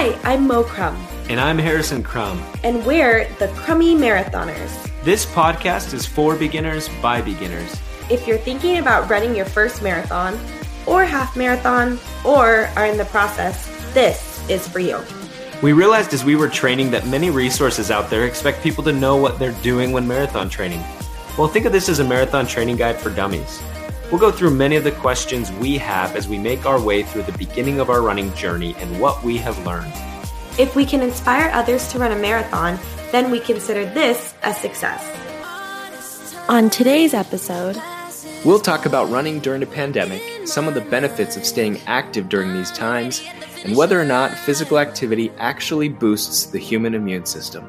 Hi, I'm Mo Crumb, And I'm Harrison Crumb. and we're the Crummy Marathoners. This podcast is for beginners by beginners. If you're thinking about running your first marathon, or half marathon, or are in the process, this is for you. We realized as we were training that many resources out there expect people to know what they're doing when marathon training. Well, think of this as a marathon training guide for dummies. We'll go through many of the questions we have as we make our way through the beginning of our running journey and what we have learned. If we can inspire others to run a marathon, then we consider this a success. On today's episode, We'll talk about running during a pandemic, some of the benefits of staying active during these times, and whether or not physical activity actually boosts the human immune system.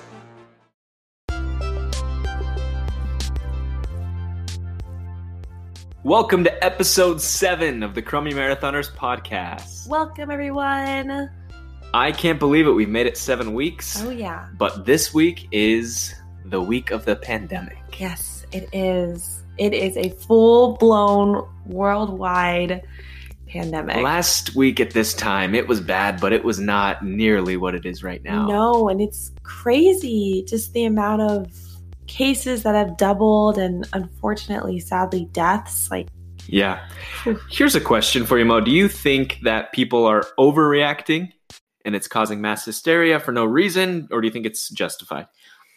Welcome to episode seven of the Crummy Marathoners podcast. Welcome, everyone. I can't believe it. We've made it seven weeks. Oh, yeah. But this week is the week of the pandemic. Yes, it is. It is a full blown worldwide pandemic. Last week at this time, it was bad, but it was not nearly what it is right now. No, and it's crazy just the amount of cases that have doubled and unfortunately, sadly, deaths. Like, Yeah. Here's a question for you, Mo. Do you think that people are overreacting and it's causing mass hysteria for no reason, or do you think it's justified?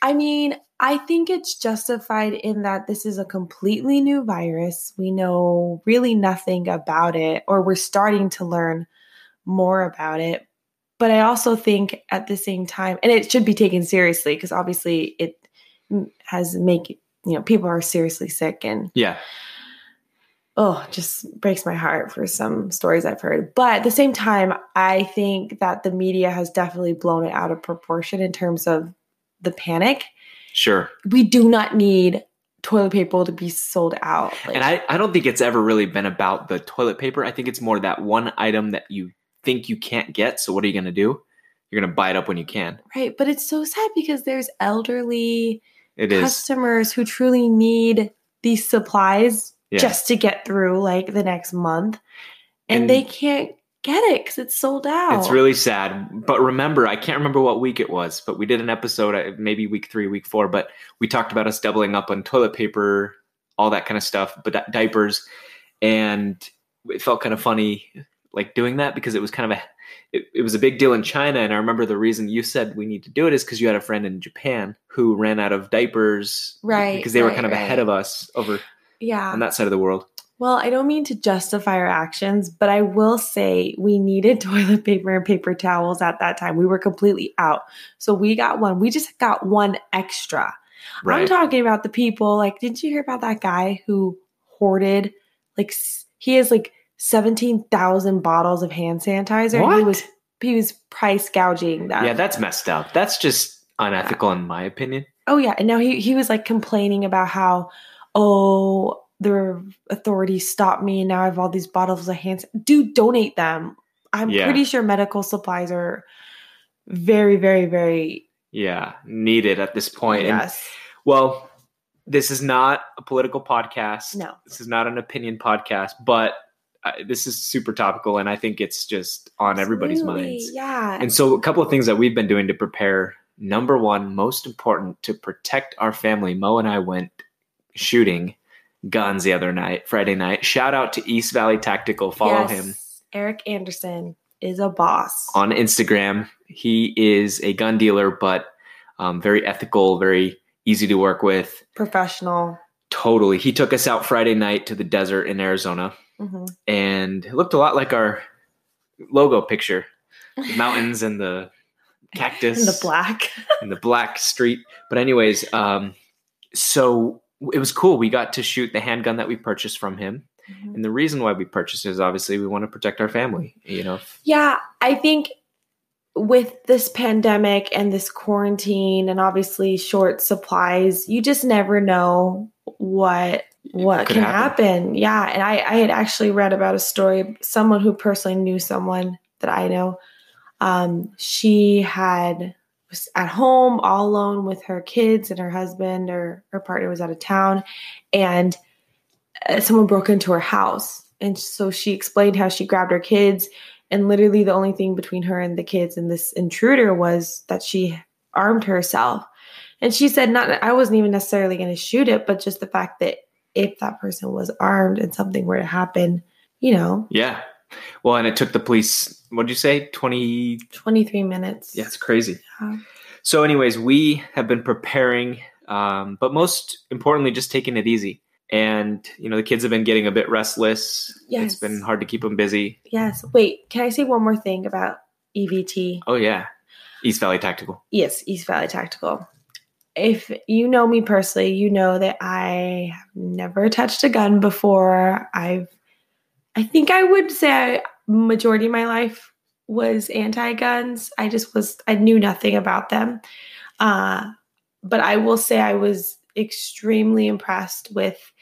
I mean, I think it's justified in that this is a completely new virus. We know really nothing about it, or we're starting to learn more about it. But I also think at the same time, and it should be taken seriously because obviously it has make you know people are seriously sick and Yeah. oh, just breaks my heart for some stories I've heard. But at the same time, I think that the media has definitely blown it out of proportion in terms of the panic. Sure. We do not need toilet paper to be sold out. Like, And I, I don't think it's ever really been about the toilet paper. I think it's more that one item that you think you can't get. So what are you going to do? You're going to buy it up when you can. right, but it's so sad because there's elderly It is. customers who truly need these supplies Yeah. just to get through like the next month, and, And- they can't get it because it's sold out. It's really sad. But remember, I can't remember what week it was, but we did an episode, uh, maybe week three, week four, but we talked about us doubling up on toilet paper, all that kind of stuff, but diapers. And it felt kind of funny, like doing that because it was kind of a, it, it was a big deal in China. And I remember the reason you said we need to do it is because you had a friend in Japan who ran out of diapers. Right, Because they were kind of ahead of us over yeah. on that side of the world. Well, I don't mean to justify our actions, but I will say we needed toilet paper and paper towels at that time. We were completely out. So we got one. We just got one extra. I'm talking about the people like didn't you hear about that guy who hoarded like he has like 17,000 bottles of hand sanitizer and he was he was price gouging that. yeah, that's messed up. That's just unethical, in my opinion. Oh yeah, and now he he was like complaining about how oh the authorities stopped me and now I have all these bottles of hand. Dude, donate them. I'm Yeah. pretty sure medical supplies are very very very Yeah, needed at this point. And, yes. well, this is not a political podcast. No. This is not an opinion podcast, but uh, this is super topical, and I think it's just on everybody's Absolutely, minds. Yeah. And so, a couple of things that we've been doing to prepare. Number one, most important to protect our family. Mo and I went shooting guns the other night, Friday night. Shout out to East Valley Tactical. Follow Yes, him Eric Anderson is a boss. on Instagram. He is a gun dealer, but um, very ethical, very easy to work with. Professional. Totally. He took us out Friday night to the desert in Arizona, Mhm. and it looked a lot like our logo picture the mountains and the cactus In the black. and the black street. But anyways, um, so it was cool. We got to shoot the handgun that we purchased from him, Mhm. and the reason why we purchased it is obviously we want to protect our family. You know, Yeah, I think with this pandemic and this quarantine and obviously short supplies, you just never know what what can happen. happen. Yeah, and I I had actually read about a story someone who personally knew someone that I know. Um she had was at home all alone with her kids and her husband or her partner was out of town and uh, someone broke into her house. And so she explained how she grabbed her kids and literally the only thing between her and the kids and this intruder was that she armed herself. And she said, not, I wasn't even necessarily going to shoot it, but just the fact that if that person was armed and something were to happen, you know, yeah. Well, and it took the police. What did you say? Twenty 23 minutes. Yeah, it's crazy. Yeah. So, anyways, we have been preparing, um, but most importantly, just taking it easy. And you know, the kids have been getting a bit restless. Yes. It's been hard to keep them busy. Yes. Wait, can I say one more thing about EVT? Oh yeah, East Valley Tactical. Yes, East Valley Tactical. If you know me personally, you know that I have never touched a gun before. I've, I think I would say I, majority of my life was anti-guns. I just was, I knew nothing about them. Uh, but I will say I was extremely impressed with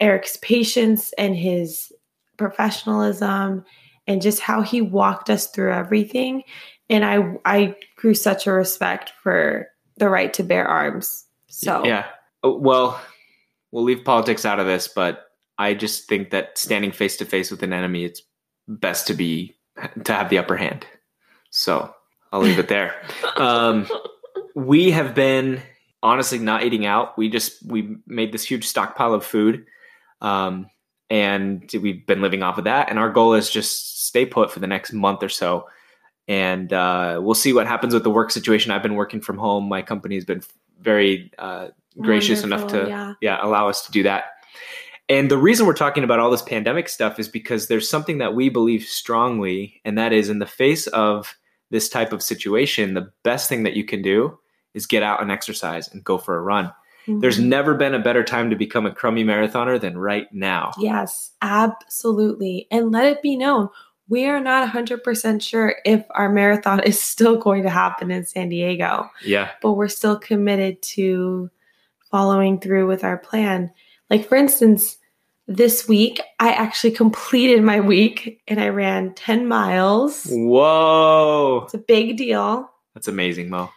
Eric's patience and his professionalism and just how he walked us through everything and I I grew such a respect for the right to bear arms. So Yeah. Oh, Well, we'll leave politics out of this, but I just think that standing face to face with an enemy, it's best to be to have the upper hand. So I'll leave it there. Um, we have been honestly not eating out. We just we made this huge stockpile of food, um, and we've been living off of that. And our goal is just stay put for the next month or so, and uh, we'll see what happens with the work situation. I've been working from home. My company has been very uh, gracious enough to yeah. yeah allow us to do that. And the reason we're talking about all this pandemic stuff is because there's something that we believe strongly, and that is in the face of this type of situation, the best thing that you can do is get out and exercise and go for a run. There's Mhm. never been a better time to become a crummy marathoner than right now. yes, absolutely. And let it be known, we are not 100% sure if our marathon is still going to happen in San Diego, Yeah. but we're still committed to following through with our plan. Like for instance, this week I actually completed my week and I ran 10 miles. Whoa. It's a big deal. That's amazing, Mo.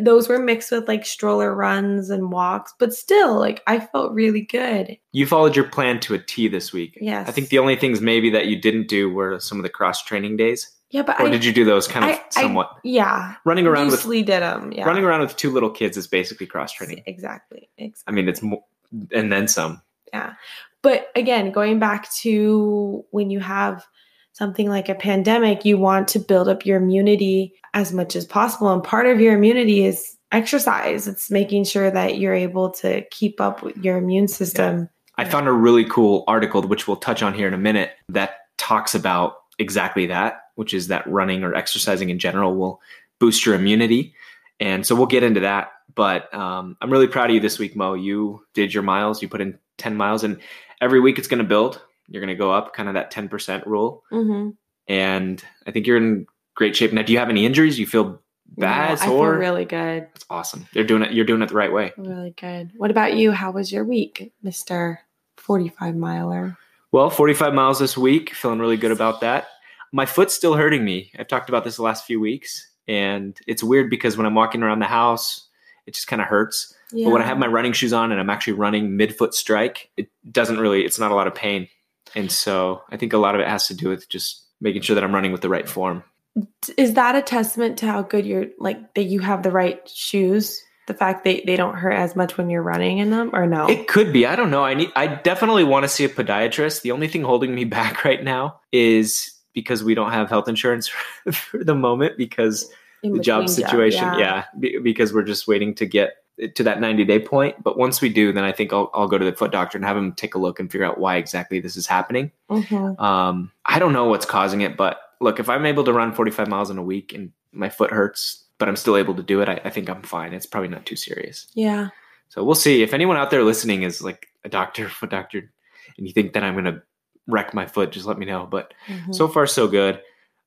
Those were mixed with like stroller runs and walks, but still, like I felt really good. You followed your plan to a T this week. Yes. I think the only things maybe that you didn't do were some of the cross training days. Yeah, but Or I did you do those kind of I- I- somewhat? Yeah, running around with did them. Yeah, running around with two little kids is basically cross training. Exactly. exactly. I mean, it's more and then some. Yeah. But again, going back to when you have something like a pandemic, you want to build up your immunity as much as possible. And part of your immunity is exercise. It's making sure that you're able to keep up with your immune system. I found a really cool article, which we'll touch on here in a minute, that talks about exactly that, which is that running or exercising in general will boost your immunity. And so we'll get into that. But um, I'm really proud of you this week, Mo. You did your miles, you put in 10 miles, and every week it's going to build. You're going to go up, kind of that 10% rule. Mm-hmm. And I think you're in great shape. Now, do you have any injuries? You feel bad, I feel really good. It's awesome. You're doing it. You're doing it the right way. Really good. What about you? How was your week, Mr. 45 miler? Well, 45 miles this week. Feeling really good about that. My foot's still hurting me. I've talked about this the last few weeks, and it's weird because when I'm walking around the house, it just kind of hurts. Yeah. But when I have my running shoes on and I'm actually running midfoot strike, it doesn't really. It's not a lot of pain, and so I think a lot of it has to do with just making sure that I'm running with the right form. Is that a testament to how good you're like that you have the right shoes The fact that they don't hurt as much when you're running in them, or no? It could be. I don't know. I need. I definitely want to see a podiatrist. The only thing holding me back right now is because we don't have health insurance for the moment because the job situation. yeah. yeah, be- because we're just waiting to get to that 90 day point. But once we do, then I think I'll, I'll go to the foot doctor and have him take a look and figure out why exactly this is happening. Mhm. Um, I don't know what's causing it, but look, if I'm able to run 45 miles in a week and my foot hurts, but I'm still able to do it, I, I think I'm fine. It's probably not too serious. Yeah. So we'll see. If anyone out there listening is like a doctor, foot doctor, and you think that I'm going to wreck my foot, just let me know. But Mhm. so far, so good.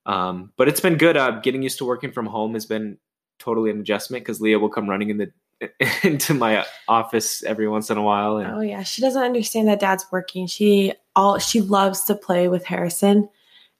Um, but it's been good. Uh, getting used to working from home has been totally an adjustment because Leah will come running in the into my office every once in a while, and Oh yeah, she doesn't understand that dad's working. She all she loves to play with Harrison,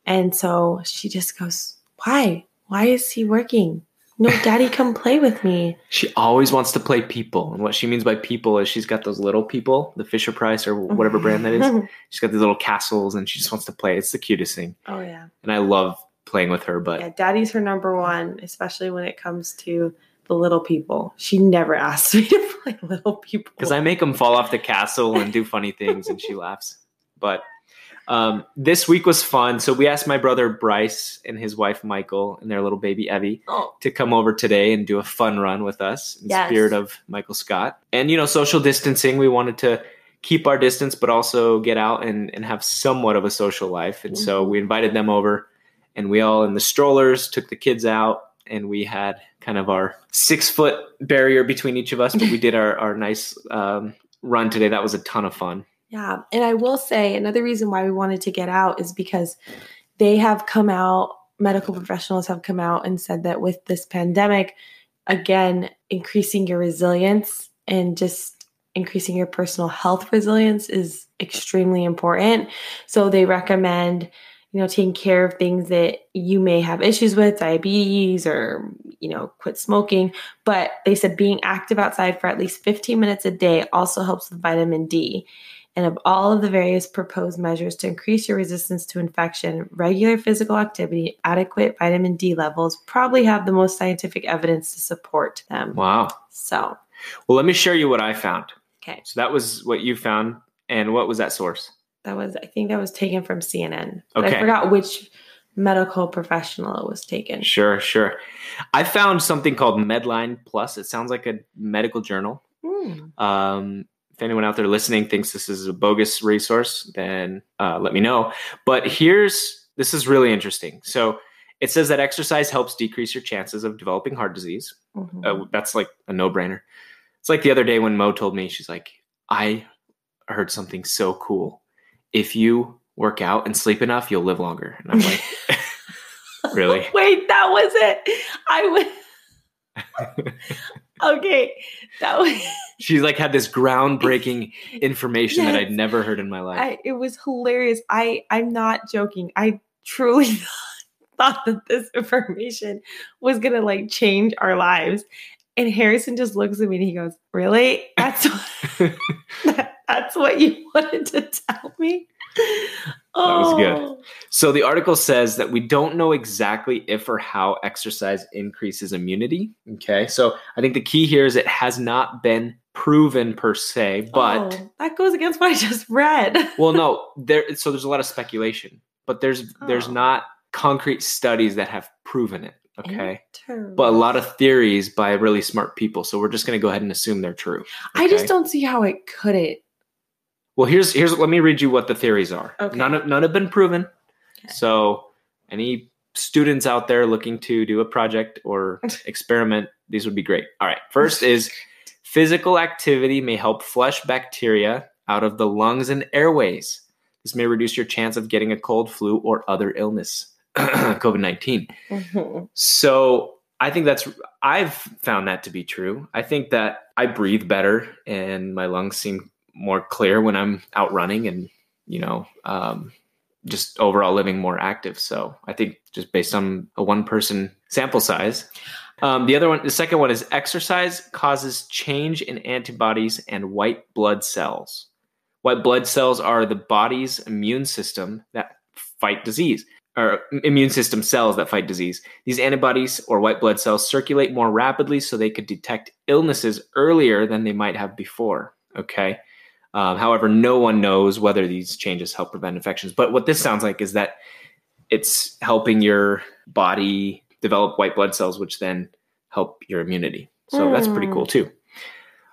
and so she just goes, "Why? Why is he working? No, daddy, come play with me." she always wants to play people. And what she means by people is she's got those little people, the Fisher Price or whatever brand that is. She's got these little castles, and she just wants to play. It's the cutest thing, oh yeah, and I love playing with her. But yeah. Daddy's her number one, especially when it comes to the little people. She never asks me to play little people because I make them fall off the castle and do funny things, and she laughs. But um, this week was fun. So we asked my brother Bryce and his wife Michael and their little baby Evie Oh. to come over today and do a fun run with us in Yes. spirit of Michael Scott. And you know, social distancing. We wanted to keep our distance, but also get out and, and have somewhat of a social life. And so we invited them over, and we all in the strollers took the kids out, and we had kind of our six foot barrier between each of us, but we did our our nice um, run today. That was a ton of fun. Yeah. And I will say another reason why we wanted to get out is because they have come out, medical professionals have come out and said that with this pandemic, again, increasing your resilience and just increasing your personal health resilience is extremely important. So they recommend, you know, taking care of things that you may have issues with, diabetes or, you know, quit smoking. But they said being active outside for at least 15 minutes a day also helps with vitamin D. And of all of the various proposed measures to increase your resistance to infection, regular physical activity, adequate vitamin D levels probably have the most scientific evidence to support them. Wow. So, Well, let me share you what I found. okay, So that was what you found, and what was that source? that was, I think that was taken from CNN. But I forgot which medical professional it was taken. Sure, sure. I found something called Medline Plus. It sounds like a medical journal. Hmm. Um, if anyone out there listening thinks this is a bogus resource, then uh, let me know. But here's this is really interesting. So it says that exercise helps decrease your chances of developing heart disease. Mhm. Uh, that's like a no brainer. It's like the other day when Mo told me, she's like, I heard something so cool. If you work out and sleep enough, you'll live longer. And I'm like, really? Wait, that was it. I would. okay, that was. She's like had this groundbreaking information that I'd never heard in my life. I, it was hilarious. I I'm not joking. I truly thought that this information was gonna like change our lives. And Harrison just looks at me and he goes, "Really? That's what, that, that's what you wanted to tell me." Was good. Oh. So the article says that we don't know exactly if or how exercise increases immunity. Okay. So I think the key here is it has not been proven per se, but Oh, that goes against what I just read. well, no, there so there's a lot of speculation, but there's there's Oh. not concrete studies that have proven it. Okay. But a lot of theories by really smart people. So we're just gonna go ahead and assume they're true. I just don't see how it couldn't. Well, here's here's let me read you what the theories are. Okay. None of none have been proven. Okay. So any students out there looking to do a project or experiment, these would be great. All right. First is physical activity may help flush bacteria out of the lungs and airways. This may reduce your chance of getting a cold, flu, or other illness. COVID 19. Mhm. So I think that's I've found that to be true. I think that I breathe better and my lungs seem more clear when I'm out running and you know um, just overall living more active. So I think just based on a one person sample size. Um, the other one, the second one is exercise causes change in antibodies and white blood cells. White blood cells are the body's immune system that fight disease. or immune system cells that fight disease. These antibodies or white blood cells circulate more rapidly so they could detect illnesses earlier than they might have before. Okay. Um, however, no one knows whether these changes help prevent infections. But what this sounds like is that it's helping your body develop white blood cells, which then help your immunity. So that's pretty cool too.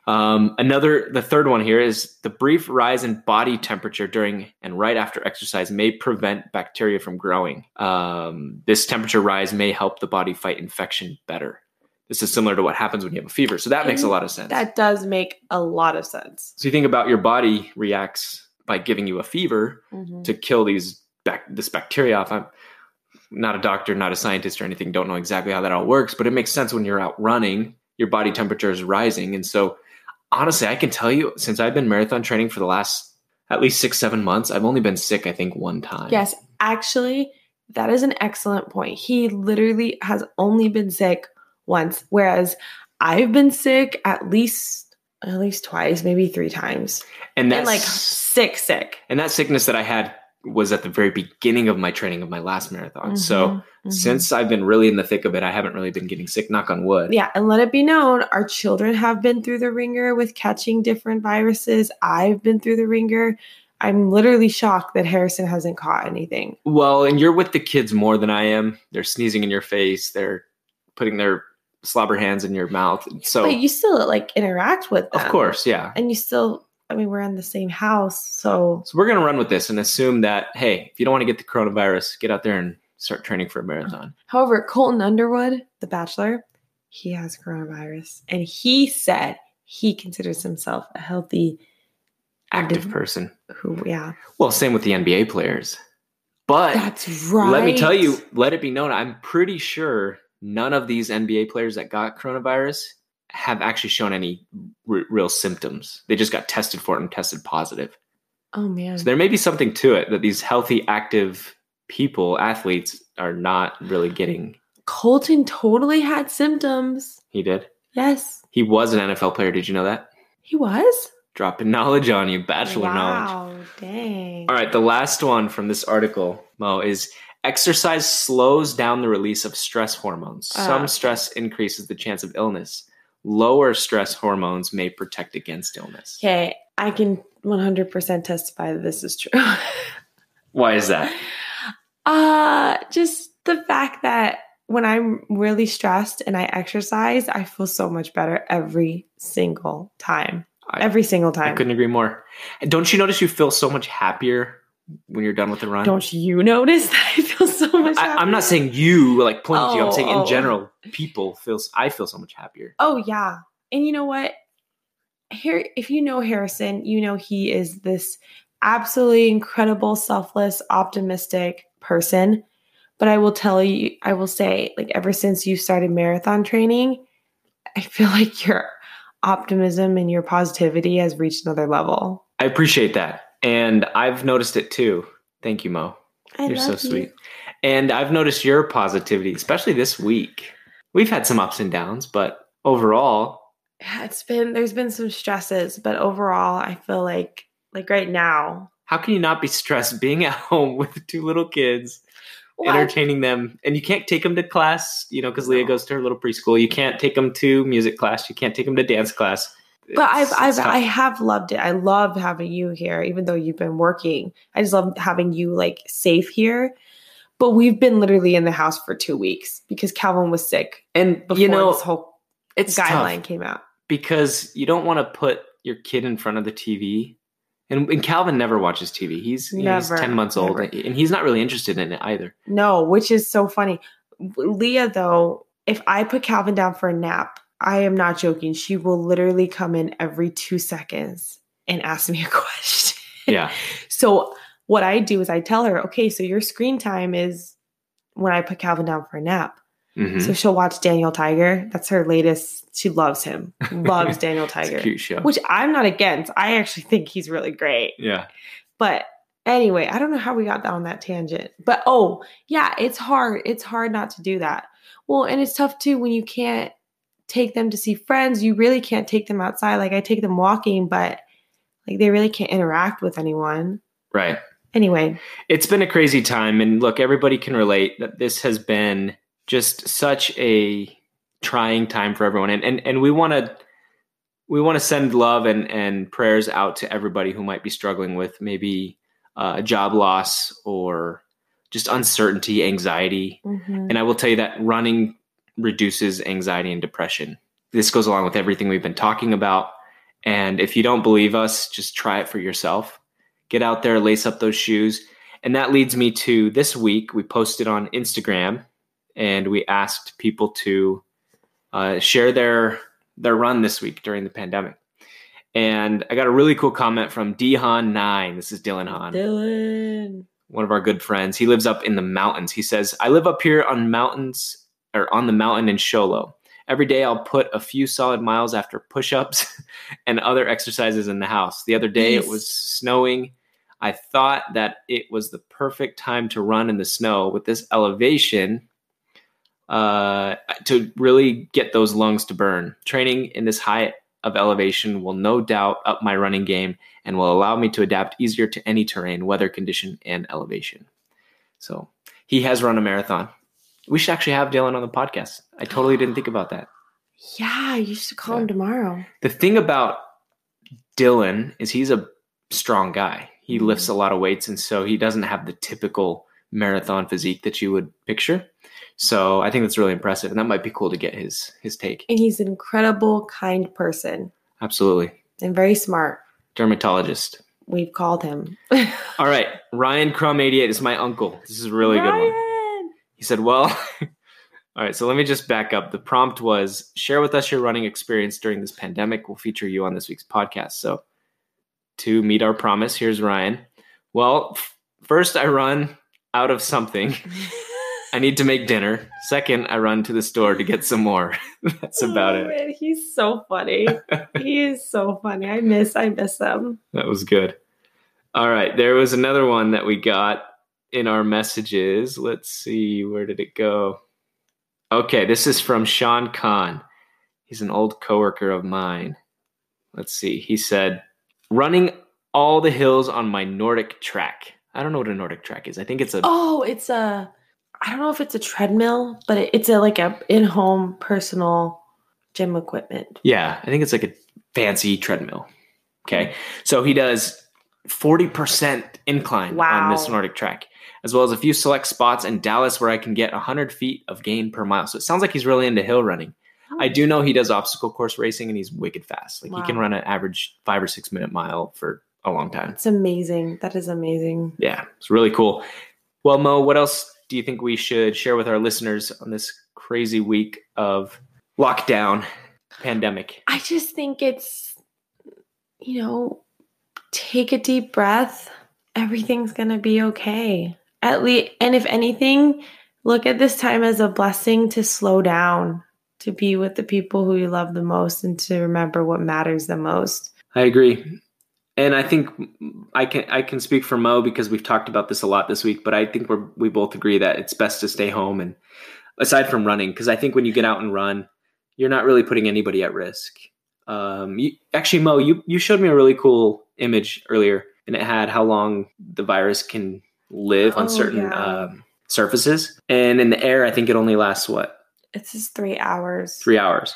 Um, another, the third one here is the brief rise in body temperature during and right after exercise may prevent bacteria from growing. Um, this temperature rise may help the body fight infection better. This is similar to what happens when you have a fever. So that makes a lot of sense. That does make a lot of sense. so you think about your body reacts by giving you a fever Mhm. to kill these this bacteria off. I'm not a doctor, not a scientist or anything. Don't know exactly how that all works, but it makes sense when you're out running, your body temperature is rising, and so honestly, I can tell you since I've been marathon training for the last at least six seven months, I've only been sick I think one time. Yes, actually, that is an excellent point. He literally has only been sick once, whereas I've been sick at least at least twice, maybe three times, and that's and like sick, sick. and that sickness that I had was at the very beginning of my training of my last marathon. So Mhm, mhm. since I've been really in the thick of it, I haven't really been getting sick. Knock on wood. Yeah, and let it be known, our children have been through the wringer with catching different viruses. I've been through the wringer. I'm literally shocked that Harrison hasn't caught anything. Well, and you're with the kids more than I am. They're sneezing in your face. They're putting their slobber hands in your mouth. So, but you still like interact with them. of course, yeah. And you still I mean, we're in the same house, so So we're gonna run with this and assume that hey, if you don't want to get the coronavirus, get out there and start training for a marathon. However, Colton Underwood, the bachelor, he has coronavirus. And he said he considers himself a healthy Active indiv- person. Who yeah. Well, same with the NBA players. But That's right. let me tell you, let it be known, I'm pretty sure none of these NBA players that got coronavirus have actually shown any r- real symptoms. They just got tested for it and tested positive. Oh man. So there may be something to it that these healthy, active people, athletes, are not really getting. Colton totally had symptoms. He did. Yes. He was an NFL player. Did you know that? He was? Dropping knowledge on you, bachelor knowledge. wow, dang. All right, the last one from this article, Mo, is exercise slows down the release of stress hormones. Ah. Some stress increases the chance of illness. Lower stress hormones may protect against illness. Okay, I can 100% testify that this is true. Why is that? uh just the fact that when I'm really stressed and I exercise, I feel so much better every single time. I- every single I time. couldn't agree more. Don't you notice you feel so much happier when you're done with the run? Don't you notice that I feel so much I, happier? I'm not saying you like pointing to you. I'm Oh, saying oh. in general, people feels. I feel so much happier. Oh yeah. And you know what? Here if you know Harrison, you know he is this absolutely incredible, selfless, optimistic person. But I will tell you, I will say, like ever since you started marathon training, I feel like your optimism and your positivity has reached another level. I appreciate that, and I've noticed it too. Thank you, Mo. I You're so love you. sweet. And I've noticed your positivity, especially this week. We've had some ups and downs, but overall, It's been there's been some stresses, but overall I feel like like right now. how can you not be stressed being at home with two little kids, I- entertaining them, and you can't take them to class, you know, because Leah goes to her little preschool. You can't take them to music class. You can't take them to dance class. But I've, I've. I have loved it. I love having you here, even though you've been working. I just love having you like safe here. But we've been literally in the house for two weeks because Calvin was sick and before you know this whole it's guideline came out. because you don't want to put your kid in front of the TV. And, and Calvin never watches TV. He's know, he's ten months old, never. and he's not really interested in it either. No, which is so funny. Leah, though, if I put Calvin down for a nap, I am not joking. She will literally come in every two seconds and ask me a question. Yeah, So what I do is I tell her, okay, so your screen time is when I put Calvin down for a nap. Mhm. So she'll watch Daniel Tiger. That's her latest. She loves him. Loves Daniel Tiger. cute show. Which I'm not against. I actually think he's really great. yeah, But anyway, I don't know how we got on that tangent. But oh, yeah, it's hard. It's hard not to do that. Well, and it's tough too when you can't take them to see friends. You really can't take them outside. Like I take them walking, but like they really can't interact with anyone. right. Anyway, It's been a crazy time. And look, everybody can relate that this has been just such a trying time for everyone. And, and, and we want to. We want to send love and, and prayers out to everybody who might be struggling with maybe uh, a job loss or just uncertainty, anxiety. mhm. And I will tell you that running reduces anxiety and depression. This goes along with everything we've been talking about. And if you don't believe us, just try it for yourself. Get out there, lace up those shoes. And that leads me to this week. We posted on Instagram and we asked people to uh, share their their run this week during the pandemic. And I got a really cool comment from Dehan9. This is Dylan Hahn Dylan. one of our good friends. He lives up in the mountains. He says, I live up here on mountains or on the mountain in Show Low. Every day I'll put a few solid miles after push ups and other exercises in the house. The other day it was snowing. I thought that it was the perfect time to run in the snow with this elevation uh, to really get those lungs to burn. Training in this high of elevation will no doubt up my running game and will allow me to adapt easier to any terrain, weather condition, and elevation. So he has run a marathon. We should actually have Dylan on the podcast. I totally didn't think about that. Yeah, you should call him tomorrow. The thing about Dylan is he's a strong guy. He mm-hmm. lifts a lot of weights, and so he doesn't have the typical marathon physique that you would picture. So I think that's really impressive, and that might be cool to get his his take. And he's an incredible, kind person Absolutely, and very smart. dermatologist. We've called him. All right, Ryan Crum eighty eight is my uncle. This is a really good one. He said, Well, all right, so let me just back up. The prompt was share with us your running experience during this pandemic. We'll feature you on this week's podcast. So, to meet our promise, here's Ryan. Well, first, I run out of something. I need to make dinner. Second, I run to the store to get some more. That's about Oh, it. man, he's so funny. he is so funny. I miss I miss him. That was good. All right, there was another one that we got in our messages. Let's see, where did it go? Okay, this is from Sean Kahn. He's an old coworker of mine. Let's see. He said, "Running all the hills on my NordicTrack." I don't know what a NordicTrack is. I think it's a Oh, it's a I don't know if it's a treadmill, but it, it's a like a in-home personal gym equipment. Yeah, I think it's like a fancy treadmill. Okay. So he does 40% incline on this NordicTrack, as well as a few select spots in Dallas where I can get 100 feet of gain per mile. So it sounds like he's really into hill running. I do know he does obstacle course racing and he's wicked fast. Like he can run an average five or six minute mile for a long time. It's amazing. That is amazing. Yeah, it's really cool. Well, Mo, what else do you think we should share with our listeners on this crazy week of lockdown pandemic? I just think it's, you know, take a deep breath. Everything's going to be okay. At least, and if anything, look at this time as a blessing to slow down, to be with the people who you love the most, and to remember what matters the most. I agree. And I think I can I can speak for Mo because we've talked about this a lot this week, but I think we're we both agree that it's best to stay home and aside from running, because I think when you get out and run, you're not really putting anybody at risk. Um, you, actually, Mo, you you showed me a really cool image earlier, and it had how long the virus can live on Oh, certain yeah. um, surfaces, and in the air, I think it only lasts what It's just three hours. three hours.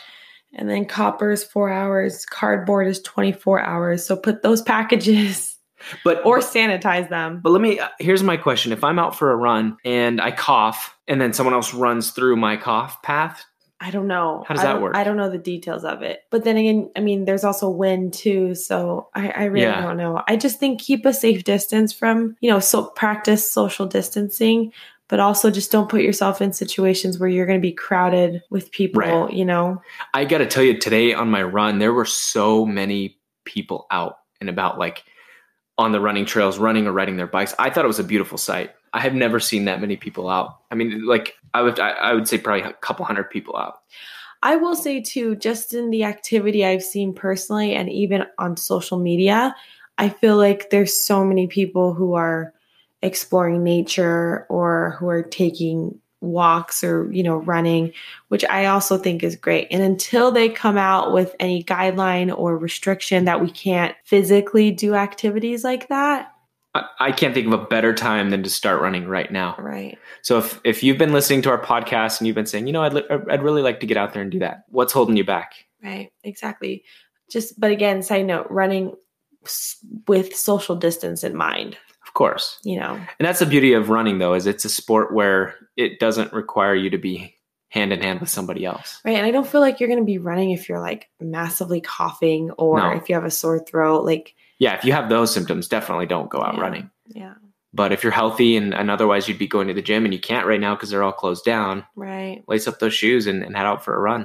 And then copper is four hours. Cardboard is 24 hours. So put those packages But or sanitize them. But let me. uh, Here's my question: If I'm out for a run and I cough, and then someone else runs through my cough path, I don't know. How does I that don't- work? I don't know the details of it. But then again, I mean, there's also wind too. So I, I really Yeah. don't know. I just think keep a safe distance from, you know, so practice social distancing, but also just don't put yourself in situations where you're going to be crowded with people, Right. you know? I got to tell you, today on my run, there were so many people out and about, like on the running trails, running or riding their bikes. I thought it was a beautiful sight. I have never seen that many people out. I mean, like I would, I, would say probably a couple hundred people out. I will say too, just in the activity I've seen personally and even on social media, I feel like there's so many people who are exploring nature or who are taking walks or, you know, running, which I also think is great. And until they come out with any guideline or restriction that we can't physically do activities like that, I, can't think of a better time than to start running right now. Right. So if if you've been listening to our podcast and you've been saying, you know, I'd li- I'd really like to get out there and do that. What's holding you back? Right. Exactly. Just, but again, side note, running s- with social distance in mind, Of course. you know. And that's the beauty of running though, is it's a sport where it doesn't require you to be hand in hand with somebody else. Right. And I don't feel like you're going to be running if you're like massively coughing or No. if you have a sore throat. Like, Yeah, if you have those symptoms, definitely don't go out Yeah. running. yeah. But if you're healthy and, and otherwise you'd be going to the gym and you can't right now because they're all closed down, Right. lace up those shoes and, and head out for a run.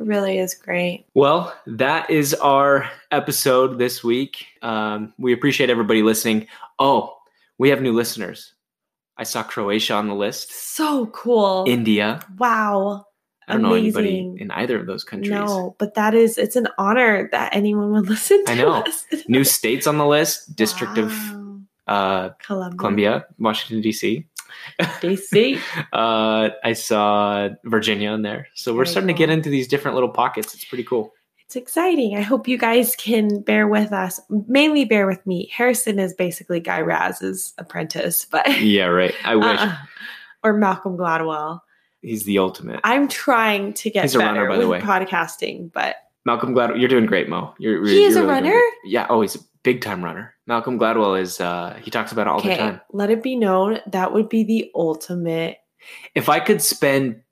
It really is great. Well, that is our episode this week. Um, we appreciate everybody listening. Oh, we have new listeners. I saw Croatia on the list, So cool. India. wow. I don't know anybody in either of those countries. No, but that is, it's an honor that anyone would listen to I know. us. New states on the list District of uh, Columbia. Columbia, Washington, D.C. DC. Uh, I saw Virginia in there. So we're starting to get into these different little pockets. It's pretty cool. It's exciting. I hope you guys can bear with us. Mainly bear with me. Harrison is basically Guy Raz's apprentice, but Yeah, right. I wish Uh, or Malcolm Gladwell. He's the ultimate. I'm trying to get He's a better runner, by the way. podcasting, but Malcolm Gladwell, you're doing great, Mo. You're, you're He is you're a really runner? Yeah. Oh, he's a big time runner. Malcolm Gladwell is. uh He talks about it all the time. let it be known that would be the ultimate. If I could spend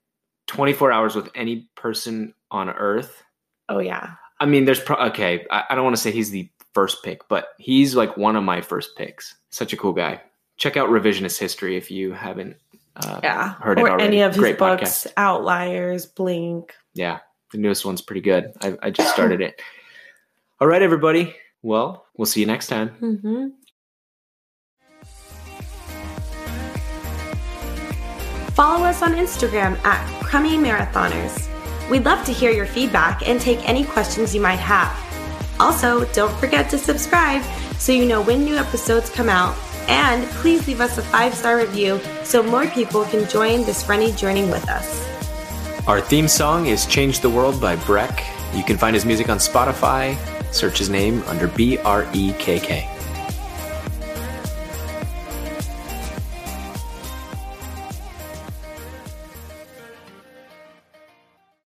24 hours with any person on Earth, Oh yeah, I mean, there's pro- okay. I, I don't want to say he's the first pick, but he's like one of my first picks. Such a cool guy. Check out Revisionist History if you haven't. Uh, yeah. Heard it or already. any of his Great books, podcast. Outliers, Blink. Yeah, the newest one's pretty good. I, I just started it. All right, everybody. Well, we'll see you next time. hmm Follow us on Instagram at Crummy Marathoners. We'd love to hear your feedback and take any questions you might have. Also, don't forget to subscribe so you know when new episodes come out. And please leave us a five star review so more people can join this running journey with us. Our theme song is Change the World by Brekk. You can find his music on Spotify. Search his name under B R E K K.